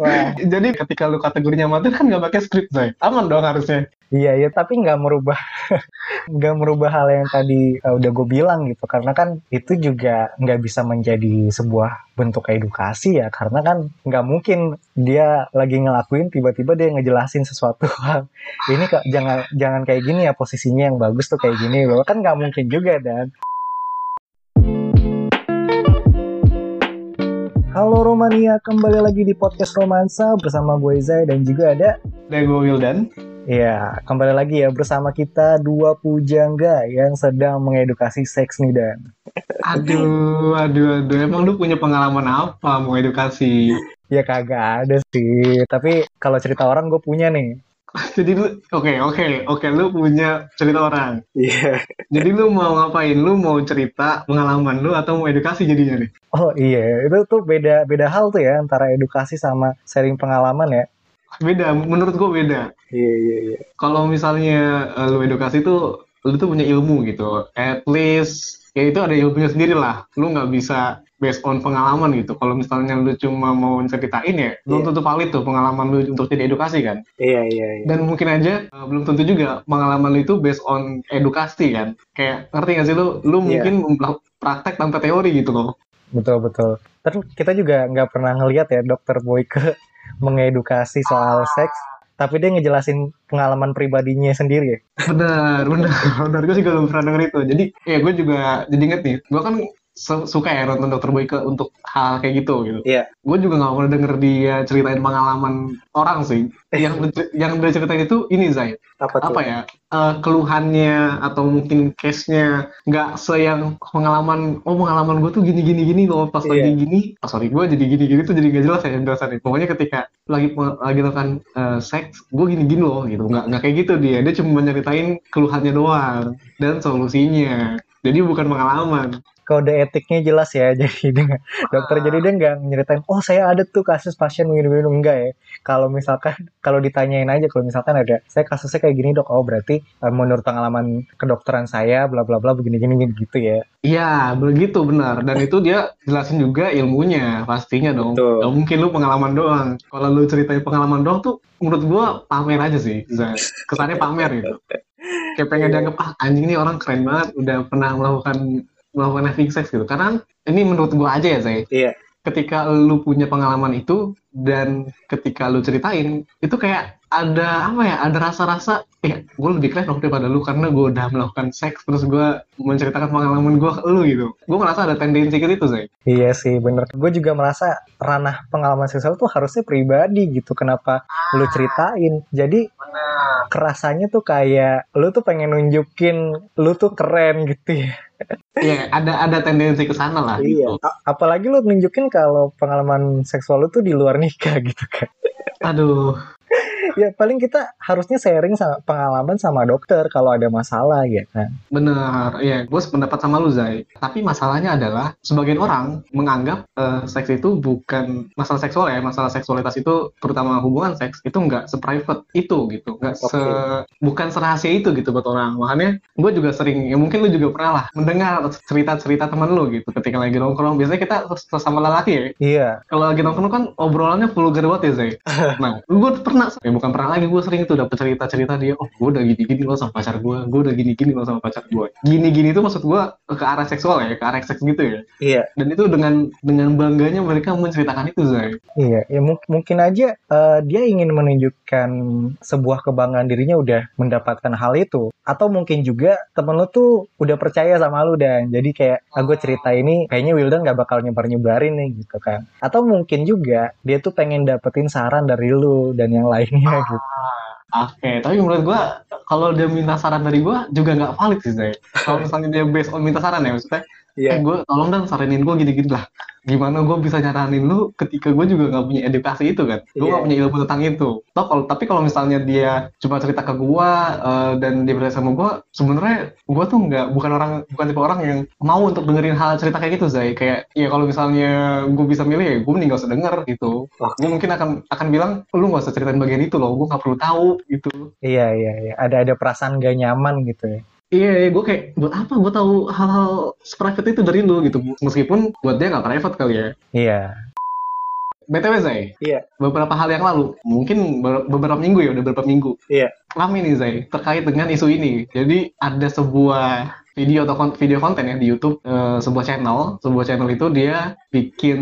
Wah. Jadi ketika lu kategorinya amatir kan nggak pakai skrip, Zay. Aman dong harusnya. Iya, iya, tapi nggak merubah nggak merubah hal yang tadi uh, udah gue bilang gitu. Karena kan itu juga nggak bisa menjadi sebuah bentuk edukasi ya. Karena kan nggak mungkin dia lagi ngelakuin tiba-tiba dia ngejelasin sesuatu hal. Ini kak jangan jangan kayak gini ya posisinya yang bagus tuh kayak gini loh. Kan nggak mungkin juga dan. Halo Romania, kembali lagi di podcast Romansa bersama gue Zai dan juga ada Dego Wildan. Ya, kembali lagi ya bersama kita dua pujangga yang sedang mengedukasi seks nih Dan. Aduh, aduh, aduh. Emang lu punya pengalaman apa mau edukasi? Ya kagak ada sih, tapi kalau cerita orang gue punya nih. Jadi lu, oke, oke, oke, lu punya cerita orang. Iya. Jadi lu mau ngapain? Lu mau cerita pengalaman lu atau mau edukasi jadinya nih? Oh iya, itu tuh beda beda hal tuh ya antara edukasi sama sharing pengalaman ya. Beda, menurut gua beda. Iya iya iya. Kalau misalnya eh, lu edukasi tuh, lu tuh punya ilmu gitu. At least, ya itu ada ilmunya sendiri lah. Lu nggak bisa based on pengalaman gitu. Kalau misalnya lu cuma mau ceritain ya, belum Iya. tentu valid tuh pengalaman lu untuk jadi edukasi kan. Iya iya iya. Dan mungkin aja uh, belum tentu juga pengalaman lu itu based on edukasi kan. Kayak ngerti gak sih lu? Lu Iya. mungkin praktek tanpa teori gitu loh. Betul betul. Terus kita juga nggak pernah ngelihat ya dokter Boyke mengedukasi soal seks, tapi dia ngejelasin pengalaman pribadinya sendiri ya. Benar, benar, benar. Gue juga belum pernah denger itu. Jadi, ya gue juga jadi inget nih. Gue kan suka ya nonton Dokter Boyke untuk hal kayak gitu gitu. Iya. Gue juga nggak pernah denger dia ceritain pengalaman orang sih. Yang yang dia ceritain itu ini Zai. Apa tuh? apa ya eh, keluhannya atau mungkin case-nya nggak seyang pengalaman oh pengalaman gue tuh gini gini gini loh pas Iya. lagi gini oh, sorry gue jadi gini gini tuh jadi nggak jelas ya penjelasannya pokoknya ketika lagi lagi melakukan eh, seks gue gini gini loh gitu nggak nggak kayak gitu dia dia cuma menceritain keluhannya doang dan solusinya jadi bukan pengalaman kode etiknya jelas ya jadi dia dokter jadi dia nggak nyeritain oh saya ada tuh kasus pasien begini-begini enggak ya kalau misalkan kalau ditanyain aja kalau misalkan ada saya kasusnya kayak gini dok oh berarti eh, menurut pengalaman kedokteran saya bla bla bla begini gini gitu ya Iya, begitu benar. Dan itu dia jelasin juga ilmunya, pastinya dong. Betul. Gak mungkin lu pengalaman doang. Kalau lu ceritain pengalaman doang tuh, menurut gua pamer aja sih. Kesannya pamer gitu. Kayak pengen dianggap, ah anjing ini orang keren banget, udah pernah melakukan melakukan having sex gitu. Karena ini menurut gua aja ya, Zai. Iya. Ketika lu punya pengalaman itu, dan ketika lu ceritain, itu kayak ada apa ya, ada rasa-rasa, eh gue lebih keren dong daripada lu karena gue udah melakukan seks, terus gue menceritakan pengalaman gue ke lu gitu. Gue ngerasa ada tendensi ke itu, Zai. iya sih bener gue juga merasa ranah pengalaman seksual tuh harusnya pribadi gitu kenapa lu ceritain jadi kerasanya tuh kayak lu tuh pengen nunjukin lu tuh keren gitu ya Iya, ada ada tendensi ke sana lah. Iya. Gitu. Apalagi lu nunjukin kalau pengalaman seksual lu tuh di luar nikah gitu kan. Aduh, ya paling kita harusnya sharing sama pengalaman sama dokter kalau ada masalah ya kan. bener. Iya, gue sependapat sama lu, Zai. Tapi masalahnya adalah, sebagian orang menganggap eh, seks itu bukan masalah seksual ya, masalah seksualitas itu, terutama hubungan seks, itu nggak seprivate itu gitu. Nggak se... Bukan serahasia itu gitu buat orang. Makanya, gue juga sering, ya mungkin lu juga pernah lah, mendengar cerita-cerita teman lu gitu, ketika lagi nongkrong. Biasanya kita sesama lelaki ya, Iya. kalau lagi nongkrong kan obrolannya vulgar banget ya Zay. Nah, gue pernah, ya bukan pernah lagi, gue sering tuh dapet cerita-cerita dia, oh gue udah gini-gini loh sama pacar gue, gue udah gini-gini loh sama pacar gue. Gini-gini itu maksud gue ke arah seksual ya, ke arah seks gitu ya. Iya. Dan itu dengan dengan bangganya mereka menceritakan itu Zay. Iya, ya mung- mungkin aja eh, dia ingin menunjukkan sebuah kebanggaan dirinya udah mendapatkan hal itu. Atau mungkin juga temen lu tuh udah percaya sama lu dan jadi kayak ah gue cerita ini kayaknya Wildan gak bakal nyebar-nyebarin nih gitu kan. Atau mungkin juga dia tuh pengen dapetin saran dari lu dan yang lainnya gitu. Oke, tapi menurut gue kalau dia minta saran dari gue juga nggak valid sih Zay. Kalau misalnya dia based on minta saran ya maksudnya, eh gue tolong dong saranin gue gini-gini lah. Gimana gue bisa nyaranin lu ketika gue juga nggak punya edukasi itu kan? Gue nggak Iya. punya ilmu tentang itu. Toh kalau tapi kalau misalnya dia cuma cerita ke gue eh, dan dia percaya sama gue, sebenarnya gue tuh nggak bukan orang bukan tipe orang yang mau untuk dengerin hal cerita kayak gitu Zay. Kayak ya kalau misalnya gue bisa milih ya gue mending gak usah denger gitu. Gue mungkin akan akan bilang lu nggak usah ceritain bagian itu loh, gue nggak perlu tahu gitu. Iya, iya, iya. Ada ada perasaan gak nyaman gitu ya. Iya, iya gue kayak buat apa gue tahu hal-hal private itu dari lu gitu. Meskipun buat dia nggak private kali ya. Iya. BTW Zai, Iya. beberapa hal yang lalu, mungkin ber- beberapa minggu ya, udah beberapa minggu. Iya. Rame nih Zai, terkait dengan isu ini. Jadi ada sebuah video atau kon- video konten ya di YouTube, eh, sebuah channel, sebuah channel itu dia bikin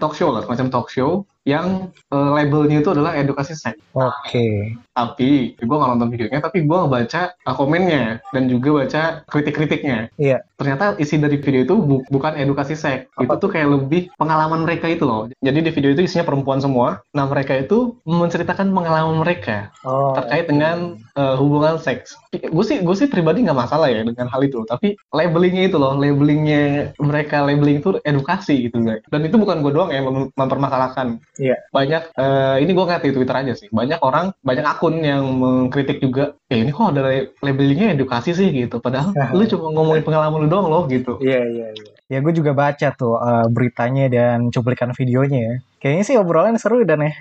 talk show lah, semacam talk show yang eh, labelnya itu adalah edukasi seks. Oke. Tapi gue nggak nonton videonya, tapi gue baca uh, komennya dan juga baca kritik-kritiknya. Iya. Ternyata isi dari video itu bu- bukan edukasi seks, itu tuh kayak lebih pengalaman mereka itu loh. Jadi di video itu isinya perempuan semua. Nah mereka itu menceritakan pengalaman mereka Oh. terkait dengan uh, hubungan seks. Gue sih gue sih pribadi nggak masalah ya dengan hal itu, tapi labelingnya itu loh, labelingnya mereka labeling itu edukasi gitu guys. Dan itu bukan gue doang yang mem- mempermasalahkan. Iya. Banyak eh, ini gue ngeliat di Twitter aja sih. Banyak orang, banyak akun yang mengkritik juga. Ya ini kok ada la- labelingnya edukasi sih gitu. Padahal lu cuma ngomongin pengalaman lu doang loh gitu. Iya iya iya. Ya gue juga baca tuh eh, beritanya dan cuplikan videonya ya. Kayaknya sih obrolan seru dan ya.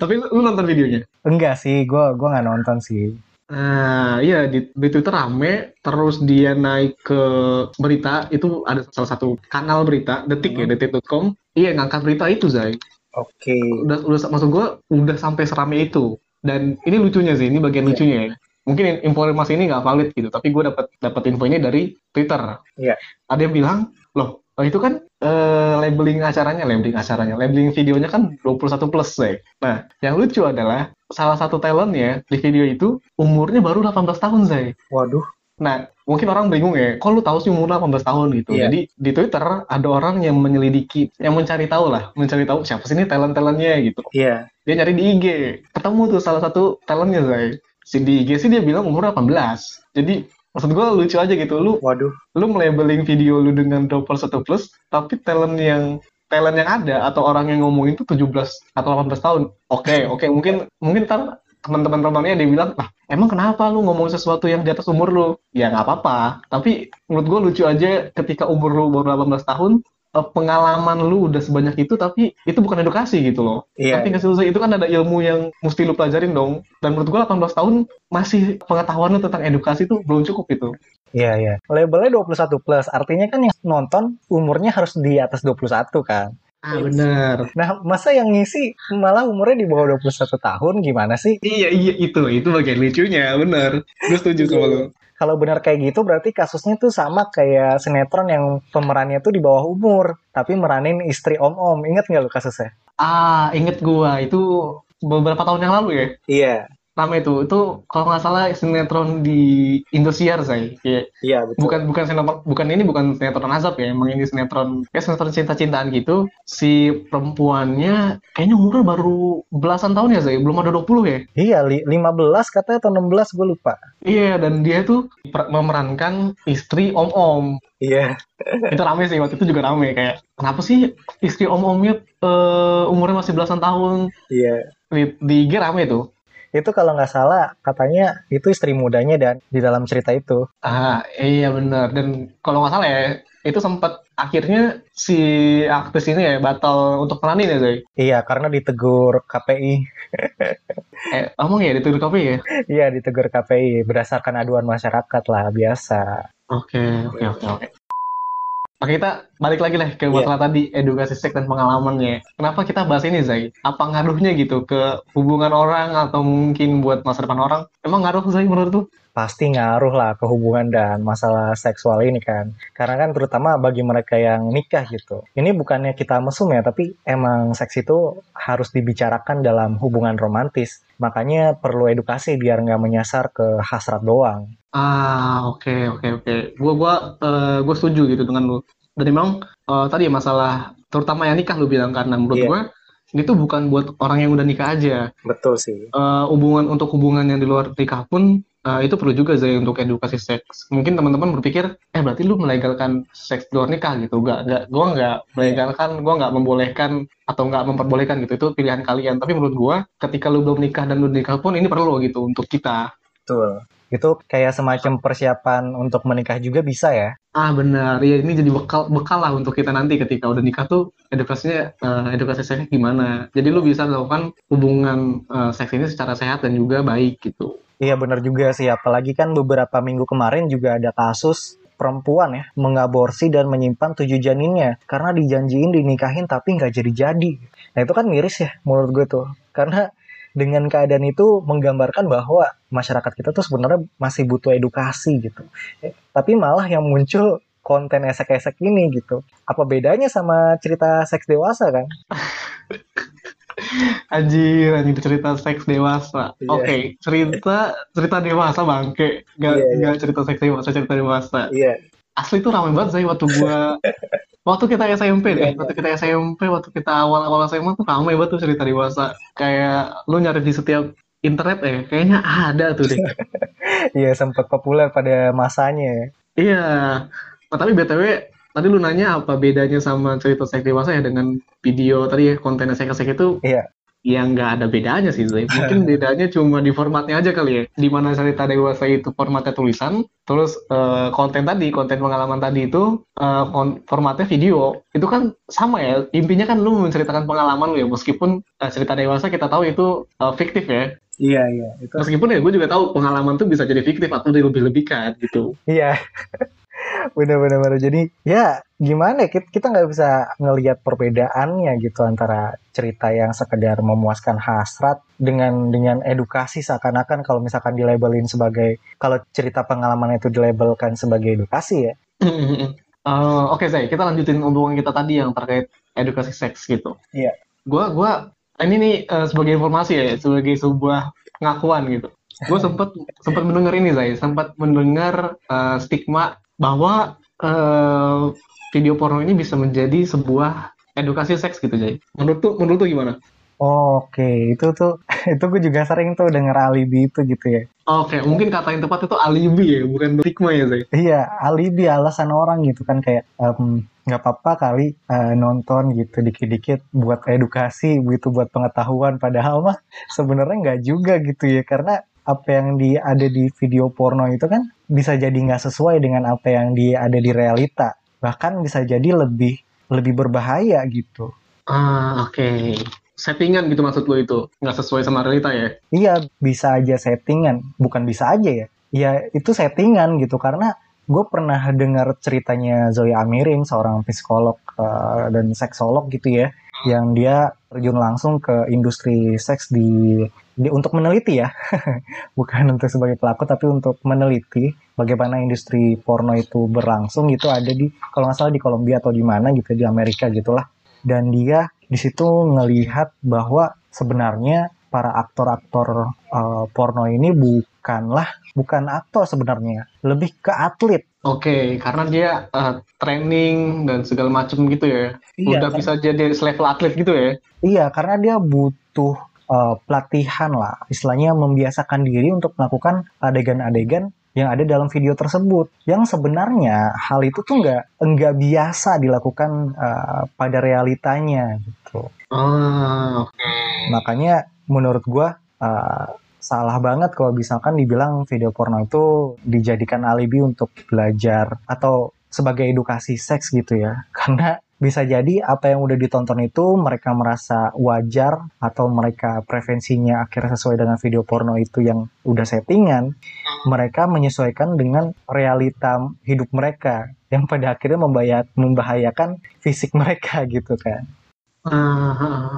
Tapi lu, lu nonton videonya? Enggak sih, gue gua nggak nonton sih. Nah, iya di, di Twitter rame, terus dia naik ke berita, itu ada salah satu kanal berita, Detik ya, detik.com. Iya, ngangkat berita itu, Zai. Oke. Udah, udah maksud gue, udah sampai serame itu. Dan ini lucunya sih, ini bagian Iya. lucunya ya. Mungkin in- informasi ini nggak valid gitu, tapi gue dapat dapat info ini dari Twitter. Iya. Ada yang bilang, loh, oh itu kan eh, labeling acaranya, labeling acaranya, labeling videonya kan 21 plus, Zai. Nah, yang lucu adalah salah satu talentnya di video itu umurnya baru 18 tahun, Zai. Waduh. Nah, mungkin orang bingung ya, kok lu tahu sih umur 18 tahun gitu. Iya. Jadi di Twitter ada orang yang menyelidiki, yang mencari tahu lah, mencari tahu siapa sih ini talent-talentnya gitu. Iya. Dia nyari di IG, ketemu tuh salah satu talentnya, Zai. Si di IG sih dia bilang umur 18. Jadi maksud gua lucu aja gitu, lu Waduh. lu melabeling video lu dengan 21 plus, tapi talent yang talent yang ada atau orang yang ngomongin tuh 17 atau 18 tahun. Oke, oke, mungkin mungkin ntar teman-teman temannya dia bilang, "Lah, emang kenapa lu ngomong sesuatu yang di atas umur lu?" Ya nggak apa-apa. Tapi menurut gua lucu aja ketika umur lu baru 18 tahun, pengalaman lu udah sebanyak itu tapi itu bukan edukasi gitu loh. Iya. Tapi nggak sih, itu kan ada ilmu yang mesti lu pelajarin dong. Dan menurut gua 18 tahun masih pengetahuan lu tentang edukasi tuh belum cukup gitu. Iya iya. Labelnya 21 plus, artinya kan yang nonton umurnya harus di atas 21 kan. Ah, benar. Nah, masa yang ngisi malah umurnya di bawah 21 tahun gimana sih? Iya iya itu itu bagian lucunya bener gue setuju sama lo Kalau benar kayak gitu berarti kasusnya tuh sama kayak sinetron yang pemerannya tuh di bawah umur, tapi meranin istri om-om. Ingat nggak lu kasusnya? ah inget gua itu beberapa tahun yang lalu ya Iya. Rame itu itu kalau nggak salah sinetron di Indosiar saya kayak Iya, betul. bukan bukan sinetron bukan ini bukan sinetron azab ya emang ini sinetron kayak sinetron cinta-cintaan gitu si perempuannya kayaknya umurnya baru belasan tahun ya Zai belum ada 20 ya Iya, li- 15 katanya atau 16 gue lupa. iya dan dia tuh memerankan istri om-om Iya. itu rame sih waktu itu juga rame kayak kenapa sih istri om-omnya eh, umurnya masih belasan tahun Iya. di, di IG rame tuh Itu kalau nggak salah katanya itu istri mudanya dan di dalam cerita itu. ah iya benar dan kalau nggak salah ya itu sempat akhirnya si artis ini ya batal untuk meranin ya Zai Iya, karena ditegur KPI. eh ngomong ya dituduh kopi ya Iya, ditegur KPI berdasarkan aduan masyarakat lah, biasa. oke oke oke oke Oke, kita balik lagi lah ke Iya. masalah tadi edukasi seks dan pengalamannya. Kenapa kita bahas ini, Zai? Apa ngaruhnya gitu ke hubungan orang atau mungkin buat masa depan orang? Emang ngaruh, Zai, menurut lu? Pasti ngaruh lah ke hubungan dan masalah seksual ini kan. Karena kan terutama bagi mereka yang nikah gitu. Ini bukannya kita mesum ya, tapi emang seks itu harus dibicarakan dalam hubungan romantis. Makanya perlu edukasi biar nggak menyasar ke hasrat doang. Ah, oke, oke, oke. Gua, gua, eh, gua setuju gitu dengan lu. Dan memang eh, tadi ya masalah, terutama yang nikah lu bilang karena menurut Iya. gua ini tuh bukan buat orang yang udah nikah aja. Betul sih. Eh, hubungan untuk hubungan yang di luar nikah pun eh, itu perlu juga Zai untuk edukasi seks. Mungkin teman-teman berpikir, eh berarti lu melegalkan seks di luar nikah gitu. Enggak, enggak, gua enggak melegalkan, gua enggak membolehkan atau enggak memperbolehkan gitu. Itu pilihan kalian. Tapi menurut gua, ketika lu belum nikah dan lu nikah pun ini perlu gitu untuk kita. Betul. Itu kayak semacam persiapan untuk menikah juga bisa ya. Ah benar, ya ini jadi bekal bekal lah untuk kita nanti ketika udah nikah tuh edukasinya eh, edukasi seksnya gimana. Jadi lu bisa melakukan hubungan eh, seks ini secara sehat dan juga baik gitu. Iya benar juga sih, apalagi kan beberapa minggu kemarin juga ada kasus perempuan ya mengaborsi dan menyimpan tujuh janinnya karena dijanjiin dinikahin tapi nggak jadi-jadi. Nah itu kan miris ya menurut gue tuh karena dengan keadaan itu menggambarkan bahwa masyarakat kita tuh sebenarnya masih butuh edukasi gitu. Eh, tapi malah yang muncul konten esek-esek ini gitu. Apa bedanya sama cerita seks dewasa kan? Anjir, anjir cerita seks dewasa. Iya. Oke, cerita cerita dewasa bangke. Gak, Iya, iya. gak cerita seks dewasa, cerita dewasa. Iya. Asli tuh ramai banget saya waktu gua waktu kita SMP deh, Iya, iya. waktu kita SMP, waktu kita awal-awal SMA tuh ramai banget tuh cerita dewasa. Kayak lu nyari di setiap internet ya, kayaknya ada tuh deh. Iya sempat populer pada masanya ya. Iya. Nah, tapi BTW tadi lu nanya apa bedanya sama cerita seks dewasa ya dengan video tadi ya konten seks-seks itu Iya. Ya nggak ada bedanya sih Zai. Mungkin bedanya cuma di formatnya aja kali ya. Di mana cerita dewasa itu formatnya tulisan, terus eh, konten tadi, konten pengalaman tadi itu kon- formatnya video. Itu kan sama ya. Intinya kan lu menceritakan pengalaman lu ya, meskipun eh, cerita dewasa kita tahu itu eh, fiktif ya. Iya iya itu. Meskipun ya gue juga tahu pengalaman tuh bisa jadi fiktif atau dilebih-lebihkan gitu. Iya. Bener-bener bener. Jadi ya gimana ya, kita nggak bisa ngelihat perbedaannya gitu antara cerita yang sekedar memuaskan hasrat dengan dengan edukasi seakan-akan kalau misalkan dilabelin sebagai kalau cerita pengalaman itu dilabelkan sebagai edukasi ya. Eh, Oke, Zai, kita lanjutin omongan kita tadi yang terkait edukasi seks gitu. Iya. Gua, gua, ini nih eh, sebagai informasi ya, sebagai sebuah pengakuan gitu. Gue sempat sempat mendengar ini, Zai, sempat mendengar eh, stigma bahwa eh, video porno ini bisa menjadi sebuah edukasi seks gitu, Zai. Menurut tuh, menurut tuh gimana? Oke, itu tuh itu gue juga sering tuh denger alibi itu gitu ya. Oke, mungkin kata yang tepat itu alibi ya, bukan stigma ya, Zai. Iya, alibi alasan orang gitu kan kayak nggak apa-apa kali eh, nonton gitu dikit-dikit buat edukasi gitu buat pengetahuan padahal mah sebenarnya nggak juga gitu ya karena apa yang di ada di video porno itu kan bisa jadi nggak sesuai dengan apa yang di ada di realita. Bahkan bisa jadi lebih lebih berbahaya gitu. Ah, oke. Settingan gitu maksud lo itu, nggak sesuai sama realita ya? iya bisa aja settingan. Bukan bisa aja ya. Ya itu settingan gitu. Karena gue pernah dengar ceritanya Zoe Amirin seorang psikolog eh, dan seksolog gitu ya yang dia terjun langsung ke industri seks di, di- untuk meneliti ya. Bukan untuk sebagai pelaku tapi untuk meneliti bagaimana industri porno itu berlangsung gitu. Ada di kalau nggak salah di Kolombia atau di mana gitu di Amerika gitulah. Dan dia di situ ngelihat bahwa sebenarnya para aktor-aktor eh, porno ini bukanlah bukan aktor sebenarnya lebih ke atlet Oke, karena dia eh, training dan segala macam gitu ya. Udah kan? bisa jadi selevel atlet gitu ya. Iya, karena dia butuh uh, pelatihan lah, istilahnya membiasakan diri untuk melakukan adegan-adegan yang ada dalam video tersebut. Yang sebenarnya hal itu tuh nggak nggak biasa dilakukan uh, pada realitanya gitu. Ah, oke. Makanya menurut gua uh, salah banget kalau misalkan dibilang video porno itu dijadikan alibi untuk belajar atau sebagai edukasi seks gitu ya. Karena bisa jadi apa yang udah ditonton itu mereka merasa wajar atau mereka preferensinya akhirnya sesuai dengan video porno itu yang udah settingan, mereka menyesuaikan dengan realita hidup mereka yang pada akhirnya membahayakan fisik mereka gitu kan. Ah, ah, ah.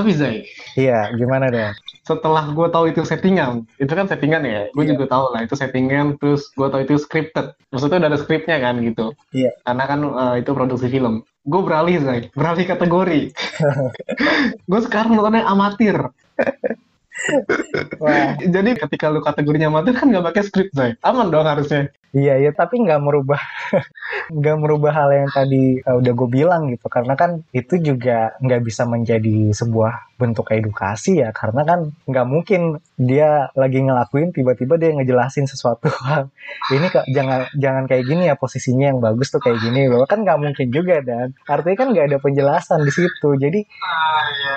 Tapi Zai, Iya, gimana dong? setelah gue tahu itu settingan, itu kan settingan ya. Gue Iya. juga tahu lah itu settingan, terus gue tahu itu scripted. Maksudnya udah ada skripnya kan gitu. Iya. Karena kan eh, itu produksi film. Gue beralih Zai, beralih kategori. gue sekarang nontonnya amatir. Wah, Jadi ketika lu kategorinya amatir kan nggak pakai skrip Zai. Aman dong harusnya. Iya ya tapi nggak merubah nggak merubah hal yang tadi uh, udah gue bilang gitu. Karena kan itu juga nggak bisa menjadi sebuah bentuk edukasi ya. Karena kan nggak mungkin dia lagi ngelakuin tiba-tiba dia ngejelasin sesuatu. Ini kok jangan jangan kayak gini ya posisinya yang bagus tuh kayak gini. Bahwa kan nggak mungkin juga dan. Artinya kan nggak ada penjelasan di situ. Jadi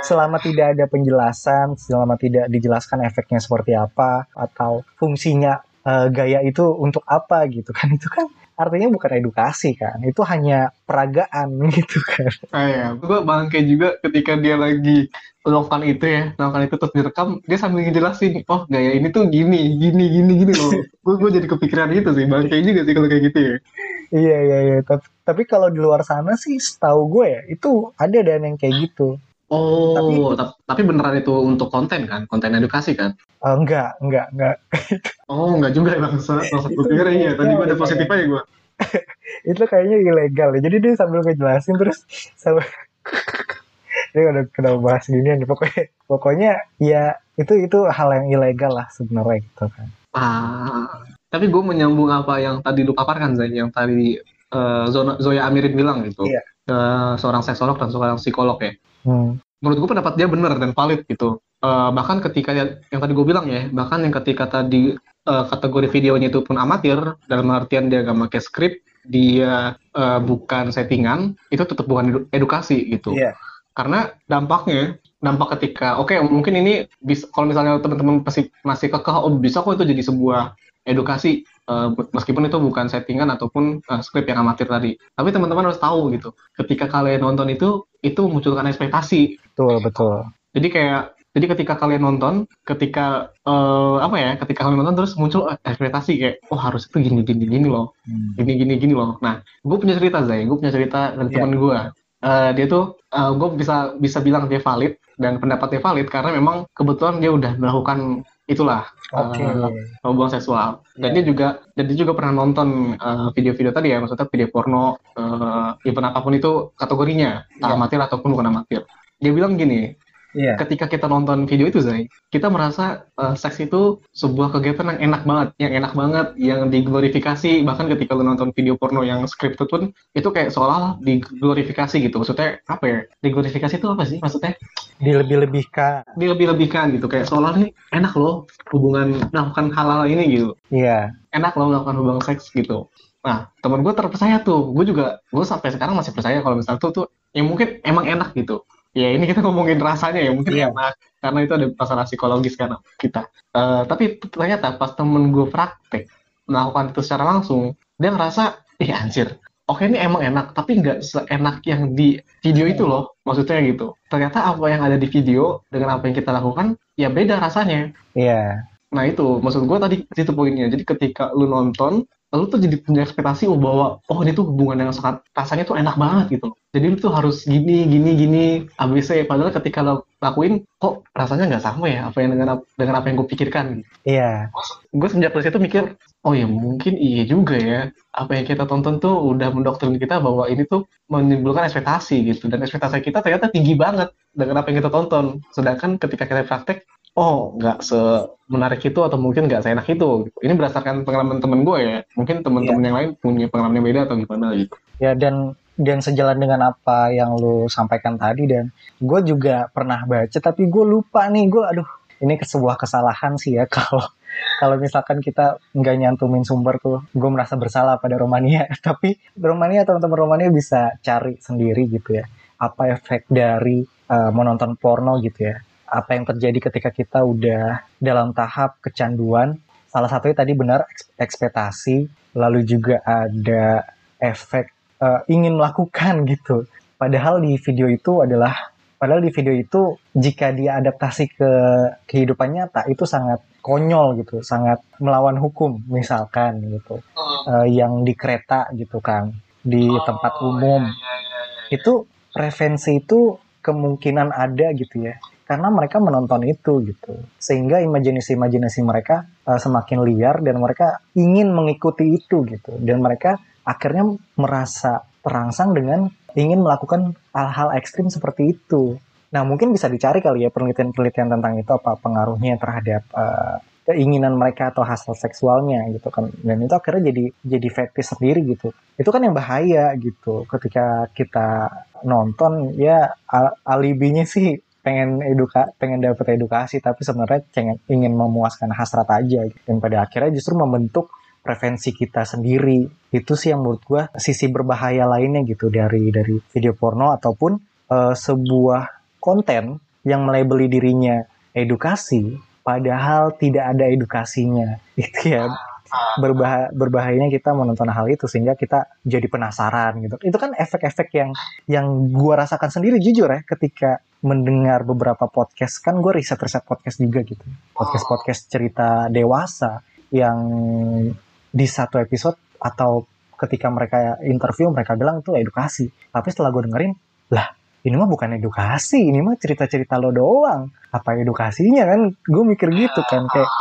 selama tidak ada penjelasan, selama tidak dijelaskan efeknya seperti apa atau fungsinya eh, gaya itu untuk apa gitu kan. Itu kan artinya bukan edukasi kan. Itu hanya peragaan gitu kan. Ah ya, gue bangke juga ketika dia lagi melakukan itu ya, melakukan itu terus direkam, dia sambil ngejelasin, oh gaya ini tuh gini, gini, gini, gini loh. gue gue jadi kepikiran itu sih, bangke juga sih kalau kayak gitu ya. iya iya iya. Tapi, tapi kalau di luar sana sih setahu gue ya itu ada dan yang kayak gitu Oh, tapi, tapi beneran itu untuk konten kan? Konten edukasi kan? Uh, enggak, enggak, enggak. oh, enggak juga ya bang. Maksud gue kira iya. Tadi gue ada positif aja gue. itu kayaknya ilegal ya. Jadi dia sambil ngejelasin terus sambil dia udah kena bahas gini pokoknya pokoknya ya itu itu hal yang ilegal lah sebenarnya gitu kan. Ah, tapi gue menyambung apa yang tadi lu paparkan Zain, yang tadi uh, Zoya Amirin bilang gitu. Iya. Uh, seorang seksolog dan seorang psikolog ya Hmm. Menurut gue pendapat dia benar dan valid gitu. Uh, bahkan ketika yang tadi gue bilang ya, bahkan yang ketika tadi uh, kategori videonya itu pun amatir, dalam artian dia gak pakai skrip, dia uh, bukan settingan, itu tetap bukan edukasi gitu. Yeah. Karena dampaknya, dampak ketika, oke okay, mungkin ini bisa, kalau misalnya teman-teman masih masih kekeh, oh bisa kok itu jadi sebuah edukasi uh, meskipun itu bukan settingan ataupun uh, skrip yang amatir tadi. Tapi teman-teman harus tahu gitu, ketika kalian nonton itu itu memunculkan ekspektasi. Betul betul. Jadi kayak jadi ketika kalian nonton, ketika uh, apa ya, ketika kalian nonton terus muncul ekspektasi kayak, oh harus itu gini gini gini loh, hmm. gini gini gini loh. Nah, gue punya cerita Zay, gue punya cerita dari yeah. teman gue. Uh, dia tuh, uh, gue bisa bisa bilang dia valid dan pendapatnya valid karena memang kebetulan dia udah melakukan itulah okay. uh, hubungan seksual dan yeah. dia juga dan dia juga pernah nonton uh, video-video uh, tadi ya maksudnya video porno uh, event apa pun itu kategorinya yeah. amatir ataupun bukan amatir dia bilang gini Yeah. Ketika kita nonton video itu, Zai, kita merasa uh, seks itu sebuah kegiatan yang enak banget, yang enak banget, yang diglorifikasi. Bahkan ketika lu nonton video porno yang scripted pun, itu kayak seolah diglorifikasi gitu. Maksudnya apa ya? Diglorifikasi itu apa sih? Maksudnya? Dilebih-lebihkan. Dilebih-lebihkan gitu. Kayak seolah nih enak loh hubungan melakukan hal-hal ini gitu. Iya. Yeah. Enak loh melakukan hubungan seks gitu. Nah, temen gue terpercaya tuh. Gue juga, gue sampai sekarang masih percaya kalau misalnya tuh, tuh yang mungkin emang enak gitu ya ini kita ngomongin rasanya ya mungkin yeah. karena karena itu ada masalah psikologis karena kita. Uh, tapi ternyata pas temen gue praktek melakukan itu secara langsung dia ngerasa ih anjir. Oke ini emang enak tapi nggak seenak yang di video itu loh. Maksudnya gitu. Ternyata apa yang ada di video dengan apa yang kita lakukan ya beda rasanya. Iya. Yeah. nah itu. Maksud gue tadi itu poinnya. Jadi ketika lu nonton lalu tuh jadi punya ekspektasi oh bahwa oh ini tuh hubungan yang sangat rasanya tuh enak banget gitu jadi lu tuh harus gini gini gini ABC padahal ketika lo lakuin kok rasanya nggak sama ya apa yang dengan dengan apa yang gue pikirkan iya yeah. gue sejak dari situ mikir oh ya mungkin iya juga ya apa yang kita tonton tuh udah mendoktrin kita bahwa ini tuh menimbulkan ekspektasi gitu dan ekspektasi kita ternyata tinggi banget dengan apa yang kita tonton sedangkan ketika kita praktek oh nggak semenarik itu atau mungkin nggak seenak itu. Ini berdasarkan pengalaman temen gue ya. Mungkin teman-teman yeah. yang lain punya pengalaman yang beda atau gimana gitu. Ya dan dan sejalan dengan apa yang lu sampaikan tadi dan gue juga pernah baca tapi gue lupa nih gue aduh ini sebuah kesalahan sih ya kalau kalau misalkan kita nggak nyantumin sumber tuh gue merasa bersalah pada Romania tapi Romania teman-teman Romania bisa cari sendiri gitu ya apa efek dari uh, menonton porno gitu ya apa yang terjadi ketika kita udah dalam tahap kecanduan. Salah satunya tadi benar ekspektasi, lalu juga ada efek uh, ingin melakukan gitu. Padahal di video itu adalah padahal di video itu jika dia adaptasi ke kehidupan nyata itu sangat konyol gitu, sangat melawan hukum misalkan gitu. Uh, yang di kereta gitu kan, di oh, tempat umum. Ya, ya, ya, itu prevensi itu kemungkinan ada gitu ya karena mereka menonton itu gitu sehingga imajinasi-imajinasi mereka uh, semakin liar dan mereka ingin mengikuti itu gitu dan mereka akhirnya merasa terangsang dengan ingin melakukan hal-hal ekstrim seperti itu. Nah mungkin bisa dicari kali ya penelitian-penelitian tentang itu apa pengaruhnya terhadap uh, keinginan mereka atau hasil seksualnya gitu kan. Dan itu akhirnya jadi jadi fetish sendiri gitu. Itu kan yang bahaya gitu. Ketika kita nonton ya al alibinya sih pengen eduka pengen dapat edukasi tapi sebenarnya ingin memuaskan hasrat aja dan pada akhirnya justru membentuk prevensi kita sendiri itu sih yang menurut gue sisi berbahaya lainnya gitu dari dari video porno ataupun uh, sebuah konten yang melebeli dirinya edukasi padahal tidak ada edukasinya itu ya berbah berbahayanya kita menonton hal itu sehingga kita jadi penasaran gitu. Itu kan efek-efek yang yang gua rasakan sendiri jujur ya ketika mendengar beberapa podcast kan gue riset-riset podcast juga gitu. Podcast-podcast cerita dewasa yang di satu episode atau ketika mereka interview mereka bilang itu edukasi. Tapi setelah gue dengerin lah ini mah bukan edukasi ini mah cerita-cerita lo doang. Apa edukasinya kan? Gue mikir gitu kan? Kayak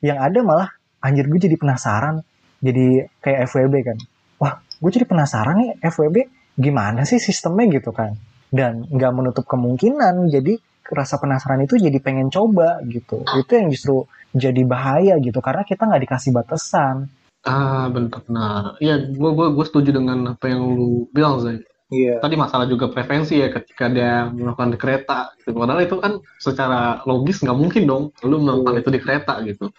yang ada malah anjir gue jadi penasaran. Jadi kayak FWB kan? Wah gue jadi penasaran nih FWB gimana sih sistemnya gitu kan? Dan nggak menutup kemungkinan jadi rasa penasaran itu jadi pengen coba gitu. Itu yang justru jadi bahaya gitu karena kita nggak dikasih batasan. Ah benar benar iya gue gue gue setuju dengan apa yang lu bilang Zay iya. Tadi masalah juga preferensi ya ketika dia melakukan di kereta gitu. padahal itu kan secara logis nggak mungkin dong lu melakukan Iya. itu di kereta gitu.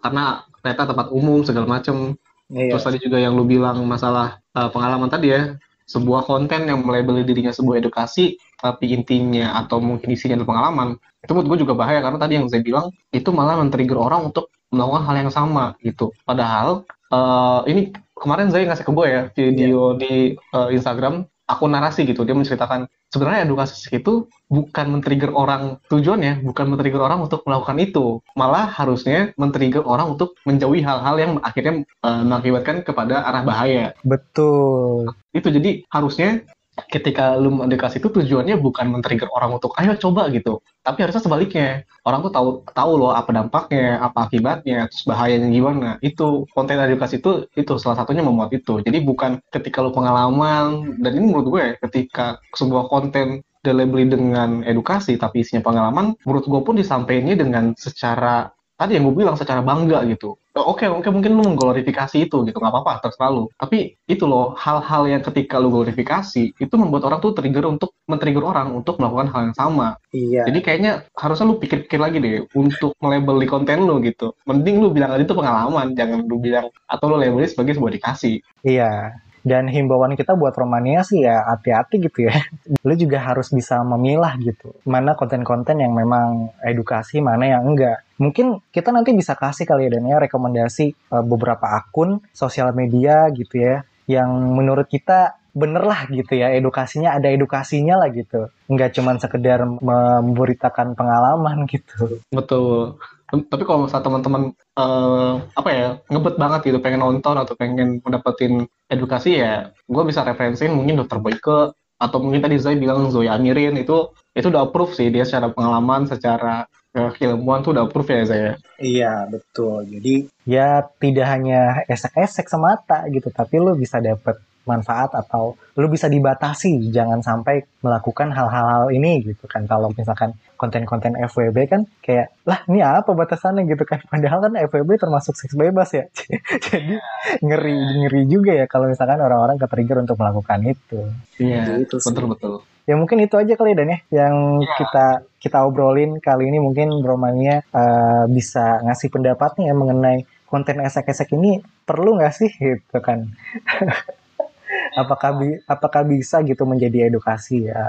Karena kereta tempat umum segala macem. Iya. Terus tadi juga yang lu bilang masalah uh, pengalaman tadi ya sebuah konten yang melabeli dirinya sebuah edukasi tapi intinya atau mungkin isinya adalah pengalaman itu menurut gue juga bahaya. Karena tadi yang saya bilang itu malah men-trigger orang untuk melakukan hal yang sama gitu. Padahal uh, ini kemarin saya ngasih ke gue ya video di uh, Instagram akun narasi gitu. Dia menceritakan sebenarnya edukasi itu bukan men-trigger orang tujuannya bukan men-trigger orang untuk melakukan itu. Malah harusnya men-trigger orang untuk menjauhi hal-hal yang akhirnya uh, mengakibatkan kepada arah bahaya. Betul. Itu jadi harusnya ketika lu mendekati itu tujuannya bukan men-trigger orang untuk ayo coba gitu. Tapi harusnya sebaliknya. Orang tuh tahu tahu loh apa dampaknya apa akibatnya terus bahayanya gimana. Itu konten edukasi itu itu salah satunya memuat itu. Jadi bukan ketika lu pengalaman dan ini menurut gue ketika sebuah konten dilabeli dengan edukasi tapi isinya pengalaman menurut gue pun disampaikannya dengan secara tadi yang gue bilang secara bangga gitu Oh, oke oke mungkin lu mengglorifikasi itu gitu nggak apa-apa terserah lu tapi itu loh hal-hal yang ketika lu glorifikasi itu membuat orang tuh trigger untuk men-trigger orang untuk melakukan hal yang sama iya jadi kayaknya harusnya lu pikir-pikir lagi deh untuk melabel di konten lu gitu mending lu bilang aja itu pengalaman jangan lu bilang atau lu labelnya sebagai sebuah dikasih Iya. Dan himbauan kita buat Romania sih ya hati-hati gitu ya. Lu juga harus bisa memilah gitu. Mana konten-konten yang memang edukasi, mana yang enggak. Mungkin kita nanti bisa kasih kali ya Dan ya rekomendasi eh, beberapa akun sosial media gitu ya. Yang menurut kita bener lah gitu ya edukasinya ada edukasinya lah gitu nggak cuman sekedar memberitakan pengalaman gitu betul tapi kalau misalnya teman-teman eh, apa ya ngebet banget gitu pengen nonton atau pengen mendapatkan edukasi ya gue bisa referensiin mungkin dokter Boyke atau mungkin tadi Zai bilang Zoya Amirin itu itu udah approve sih dia secara pengalaman secara keilmuan tuh udah approve ya Zai Iya betul. Jadi ya tidak hanya esek-esek semata gitu, tapi lu bisa dapet manfaat atau lu bisa dibatasi jangan sampai melakukan hal-hal ini gitu kan. Kalau misalkan konten-konten FWB kan kayak lah ini apa batasannya gitu kan. Padahal kan FWB termasuk seks bebas ya. Jadi ngeri ngeri juga ya kalau misalkan orang-orang ke-trigger untuk melakukan itu. iya Gitu betul betul Ya mungkin itu aja kali Dan ya yang Iya. kita kita obrolin. Kali ini mungkin Romania eh, bisa ngasih pendapat nih ya mengenai konten esek-esek ini. Perlu nggak sih gitu kan? apakah bi- apakah bisa gitu menjadi edukasi? Ya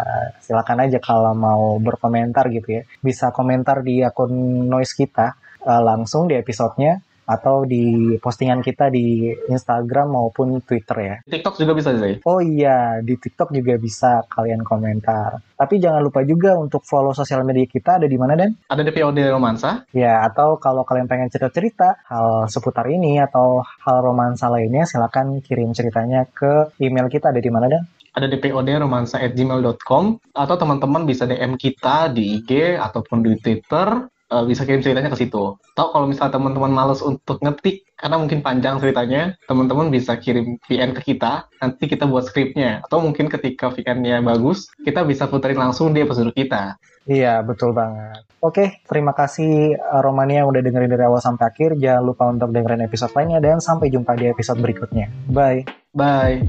silakan aja kalau mau berkomentar gitu ya. Bisa komentar di akun noise kita eh, langsung di episodenya atau di postingan kita di Instagram maupun Twitter ya TikTok juga bisa Zai Oh iya, di TikTok juga bisa kalian komentar. Tapi jangan lupa juga untuk follow sosial media kita ada di mana Dan? ada DPOD Romansa Ya, atau kalau kalian pengen cerita-cerita hal seputar ini atau hal romansa lainnya, silakan kirim ceritanya ke email kita ada di mana Dan? ada dpod romansa@gmail.com atau teman-teman bisa DM kita di IG ataupun di Twitter eh, bisa kirim ceritanya ke situ. Atau kalau misalnya teman-teman males untuk ngetik karena mungkin panjang ceritanya, teman-teman bisa kirim VN ke kita, nanti kita buat skripnya. Atau mungkin ketika VN-nya bagus, kita bisa puterin langsung di episode kita. Iya, betul banget. Oke, terima kasih uh, Romania yang udah dengerin dari awal sampai akhir. Jangan lupa untuk dengerin episode lainnya dan sampai jumpa di episode berikutnya. Bye. Bye.